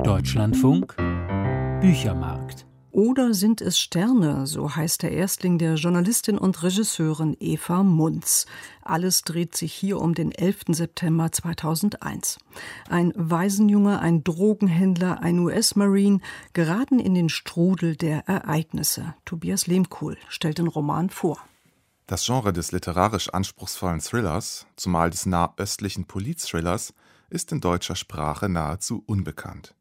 Deutschlandfunk Büchermarkt oder sind es Sterne, so heißt der Erstling der Journalistin und Regisseurin Eva Munz. Alles dreht sich hier um den 11. September 2001. Ein Waisenjunge, ein Drogenhändler, ein US-Marine geraten in den Strudel der Ereignisse. Tobias Lehmkuhl stellt den Roman vor. Das Genre des literarisch anspruchsvollen Thrillers, zumal des nahöstlichen Polit-Thrillers, ist in deutscher Sprache nahezu unbekannt.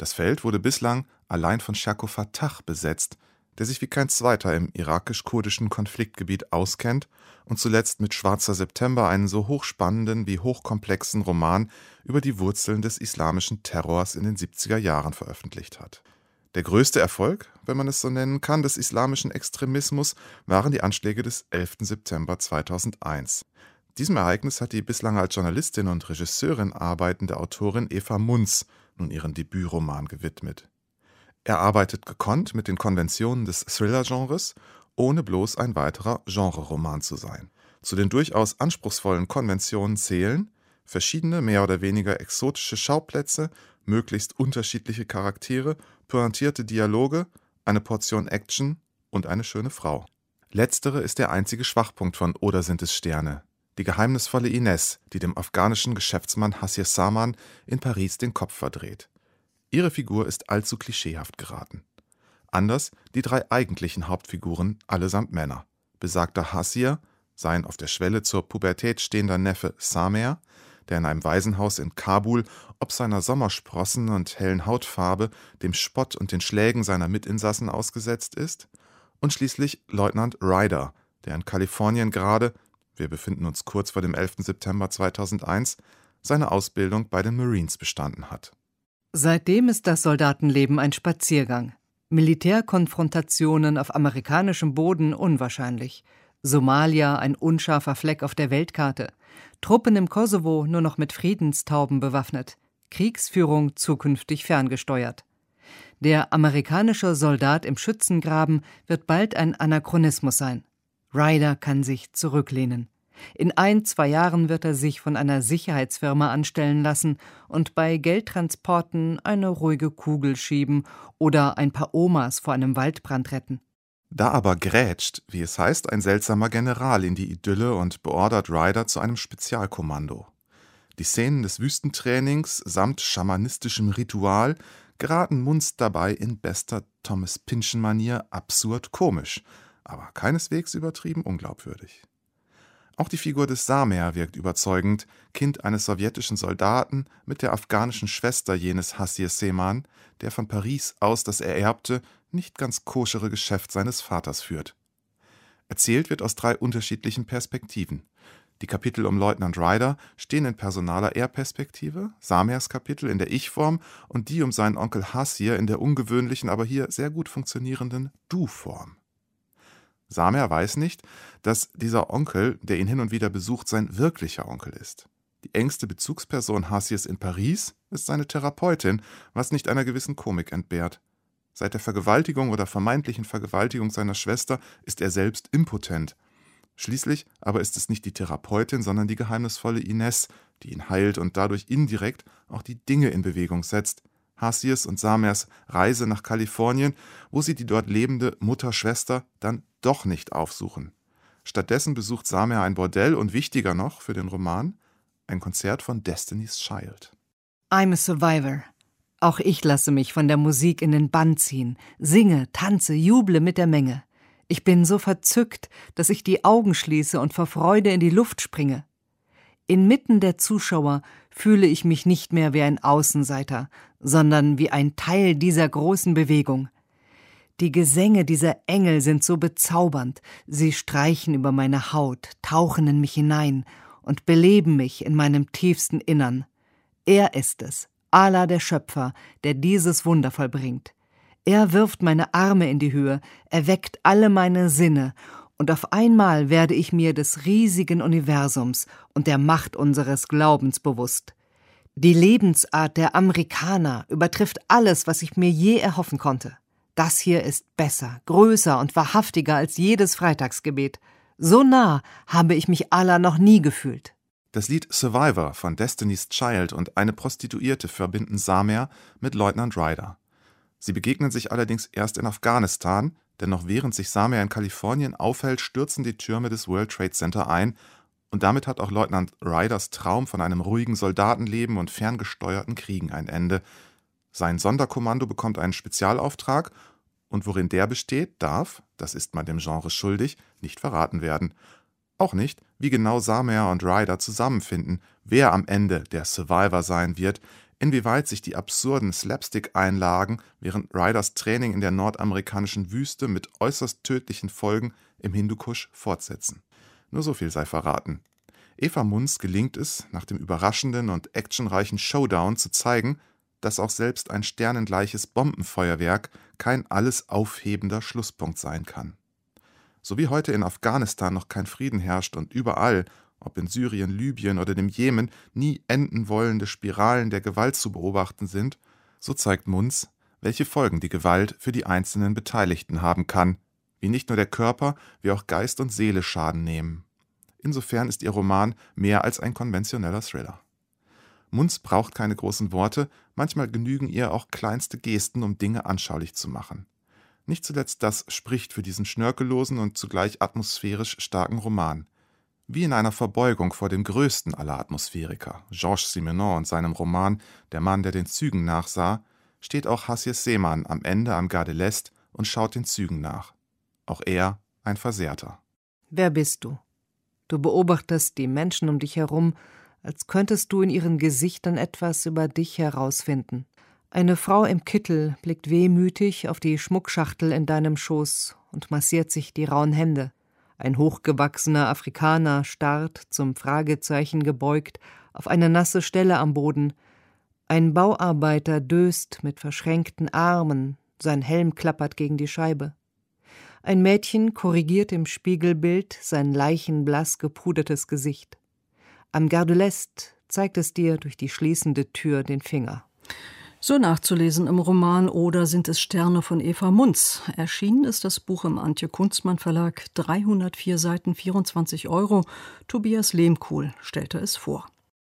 Das Feld wurde bislang allein von Shako Fatah besetzt, der sich wie kein zweiter im irakisch-kurdischen Konfliktgebiet auskennt und zuletzt mit Schwarzer September einen so hochspannenden wie hochkomplexen Roman über die Wurzeln des islamischen Terrors in den 70er Jahren veröffentlicht hat. Der größte Erfolg, wenn man es so nennen kann, des islamischen Extremismus waren die Anschläge des 11. September 2001. Diesem Ereignis hat die bislang als Journalistin und Regisseurin arbeitende Autorin Eva Munz nun ihren Debütroman gewidmet. Er arbeitet gekonnt mit den Konventionen des Thriller-Genres, ohne bloß ein weiterer Genreroman zu sein. Zu den durchaus anspruchsvollen Konventionen zählen verschiedene mehr oder weniger exotische Schauplätze, möglichst unterschiedliche Charaktere, pointierte Dialoge, eine Portion Action und eine schöne Frau. Letztere ist der einzige Schwachpunkt von Oder sind es Sterne die geheimnisvolle Ines, die dem afghanischen Geschäftsmann Hassir Saman in Paris den Kopf verdreht. Ihre Figur ist allzu klischeehaft geraten. Anders die drei eigentlichen Hauptfiguren, allesamt Männer. Besagter Hassir, sein auf der Schwelle zur Pubertät stehender Neffe Samer, der in einem Waisenhaus in Kabul ob seiner Sommersprossen und hellen Hautfarbe dem Spott und den Schlägen seiner Mitinsassen ausgesetzt ist, und schließlich Leutnant Ryder, der in Kalifornien gerade wir befinden uns kurz vor dem 11. September 2001, seine Ausbildung bei den Marines bestanden hat. Seitdem ist das Soldatenleben ein Spaziergang. Militärkonfrontationen auf amerikanischem Boden unwahrscheinlich. Somalia ein unscharfer Fleck auf der Weltkarte. Truppen im Kosovo nur noch mit Friedenstauben bewaffnet. Kriegsführung zukünftig ferngesteuert. Der amerikanische Soldat im Schützengraben wird bald ein Anachronismus sein. Ryder kann sich zurücklehnen. In ein, zwei Jahren wird er sich von einer Sicherheitsfirma anstellen lassen und bei Geldtransporten eine ruhige Kugel schieben oder ein paar Omas vor einem Waldbrand retten. Da aber grätscht, wie es heißt, ein seltsamer General in die Idylle und beordert Ryder zu einem Spezialkommando. Die Szenen des Wüstentrainings samt schamanistischem Ritual geraten Munz dabei in bester Thomas Pynchon-Manier absurd komisch – aber keineswegs übertrieben unglaubwürdig. Auch die Figur des Samer wirkt überzeugend, Kind eines sowjetischen Soldaten mit der afghanischen Schwester jenes Hassir Seman, der von Paris aus das ererbte, nicht ganz koschere Geschäft seines Vaters führt. Erzählt wird aus drei unterschiedlichen Perspektiven. Die Kapitel um Leutnant Ryder stehen in personaler Er-Perspektive, Samers Kapitel in der Ich-Form und die um seinen Onkel Hassir in der ungewöhnlichen, aber hier sehr gut funktionierenden Du-Form. Samer weiß nicht, dass dieser Onkel, der ihn hin und wieder besucht, sein wirklicher Onkel ist. Die engste Bezugsperson Hassiers in Paris ist seine Therapeutin, was nicht einer gewissen Komik entbehrt. Seit der Vergewaltigung oder vermeintlichen Vergewaltigung seiner Schwester ist er selbst impotent. Schließlich aber ist es nicht die Therapeutin, sondern die geheimnisvolle Ines, die ihn heilt und dadurch indirekt auch die Dinge in Bewegung setzt, Hassiers und Samers Reise nach Kalifornien, wo sie die dort lebende Mutter-Schwester dann doch nicht aufsuchen. Stattdessen besucht Samer ein Bordell und wichtiger noch für den Roman ein Konzert von Destiny's Child. I'm a survivor. Auch ich lasse mich von der Musik in den Bann ziehen, singe, tanze, juble mit der Menge. Ich bin so verzückt, dass ich die Augen schließe und vor Freude in die Luft springe. Inmitten der Zuschauer fühle ich mich nicht mehr wie ein Außenseiter, sondern wie ein Teil dieser großen Bewegung. Die Gesänge dieser Engel sind so bezaubernd, sie streichen über meine Haut, tauchen in mich hinein und beleben mich in meinem tiefsten Innern. Er ist es, Allah der Schöpfer, der dieses Wunder vollbringt. Er wirft meine Arme in die Höhe, erweckt alle meine Sinne und auf einmal werde ich mir des riesigen Universums und der Macht unseres Glaubens bewusst. Die Lebensart der Amerikaner übertrifft alles, was ich mir je erhoffen konnte. Das hier ist besser, größer und wahrhaftiger als jedes Freitagsgebet. So nah habe ich mich Allah noch nie gefühlt. Das Lied Survivor von Destiny's Child und eine Prostituierte verbinden Samer mit Leutnant Ryder. Sie begegnen sich allerdings erst in Afghanistan, denn noch während sich Samer in Kalifornien aufhält, stürzen die Türme des World Trade Center ein und damit hat auch Leutnant Ryders Traum von einem ruhigen Soldatenleben und ferngesteuerten Kriegen ein Ende. Sein Sonderkommando bekommt einen Spezialauftrag und worin der besteht, darf, das ist man dem Genre schuldig, nicht verraten werden. Auch nicht, wie genau Samer und Ryder zusammenfinden, wer am Ende der Survivor sein wird, inwieweit sich die absurden Slapstick-Einlagen während Ryders Training in der nordamerikanischen Wüste mit äußerst tödlichen Folgen im Hindukusch fortsetzen. Nur so viel sei verraten. Eva Munz gelingt es, nach dem überraschenden und actionreichen Showdown zu zeigen, dass auch selbst ein sternengleiches Bombenfeuerwerk kein alles aufhebender Schlusspunkt sein kann. So wie heute in Afghanistan noch kein Frieden herrscht und überall, ob in Syrien, Libyen oder dem Jemen, nie enden wollende Spiralen der Gewalt zu beobachten sind, so zeigt Munz, welche Folgen die Gewalt für die einzelnen Beteiligten haben kann, wie nicht nur der Körper, wie auch Geist und Seele Schaden nehmen. Insofern ist ihr Roman mehr als ein konventioneller Thriller. Munz braucht keine großen Worte, manchmal genügen ihr auch kleinste Gesten, um Dinge anschaulich zu machen. Nicht zuletzt das spricht für diesen schnörkellosen und zugleich atmosphärisch starken Roman. Wie in einer Verbeugung vor dem größten aller Atmosphäriker, Georges Simenon und seinem Roman Der Mann, der den Zügen nachsah, steht auch Hassies Seemann am Ende am Gare de l'Est und schaut den Zügen nach. Auch er ein Versehrter. Wer bist du? Du beobachtest die Menschen um dich herum, als könntest du in ihren Gesichtern etwas über dich herausfinden. Eine Frau im Kittel blickt wehmütig auf die Schmuckschachtel in deinem Schoß und massiert sich die rauen Hände. Ein hochgewachsener Afrikaner starrt, zum Fragezeichen gebeugt, auf eine nasse Stelle am Boden. Ein Bauarbeiter döst mit verschränkten Armen, sein Helm klappert gegen die Scheibe. Ein Mädchen korrigiert im Spiegelbild sein leichenblass gepudertes Gesicht. Am Gardelest zeigt es dir durch die schließende Tür den Finger. So nachzulesen im Roman Oder sind es Sterne von Eva Munz. Erschienen ist das Buch im Antje Kunstmann Verlag, 304 Seiten, 24 Euro. Tobias Lehmkuhl stellte es vor.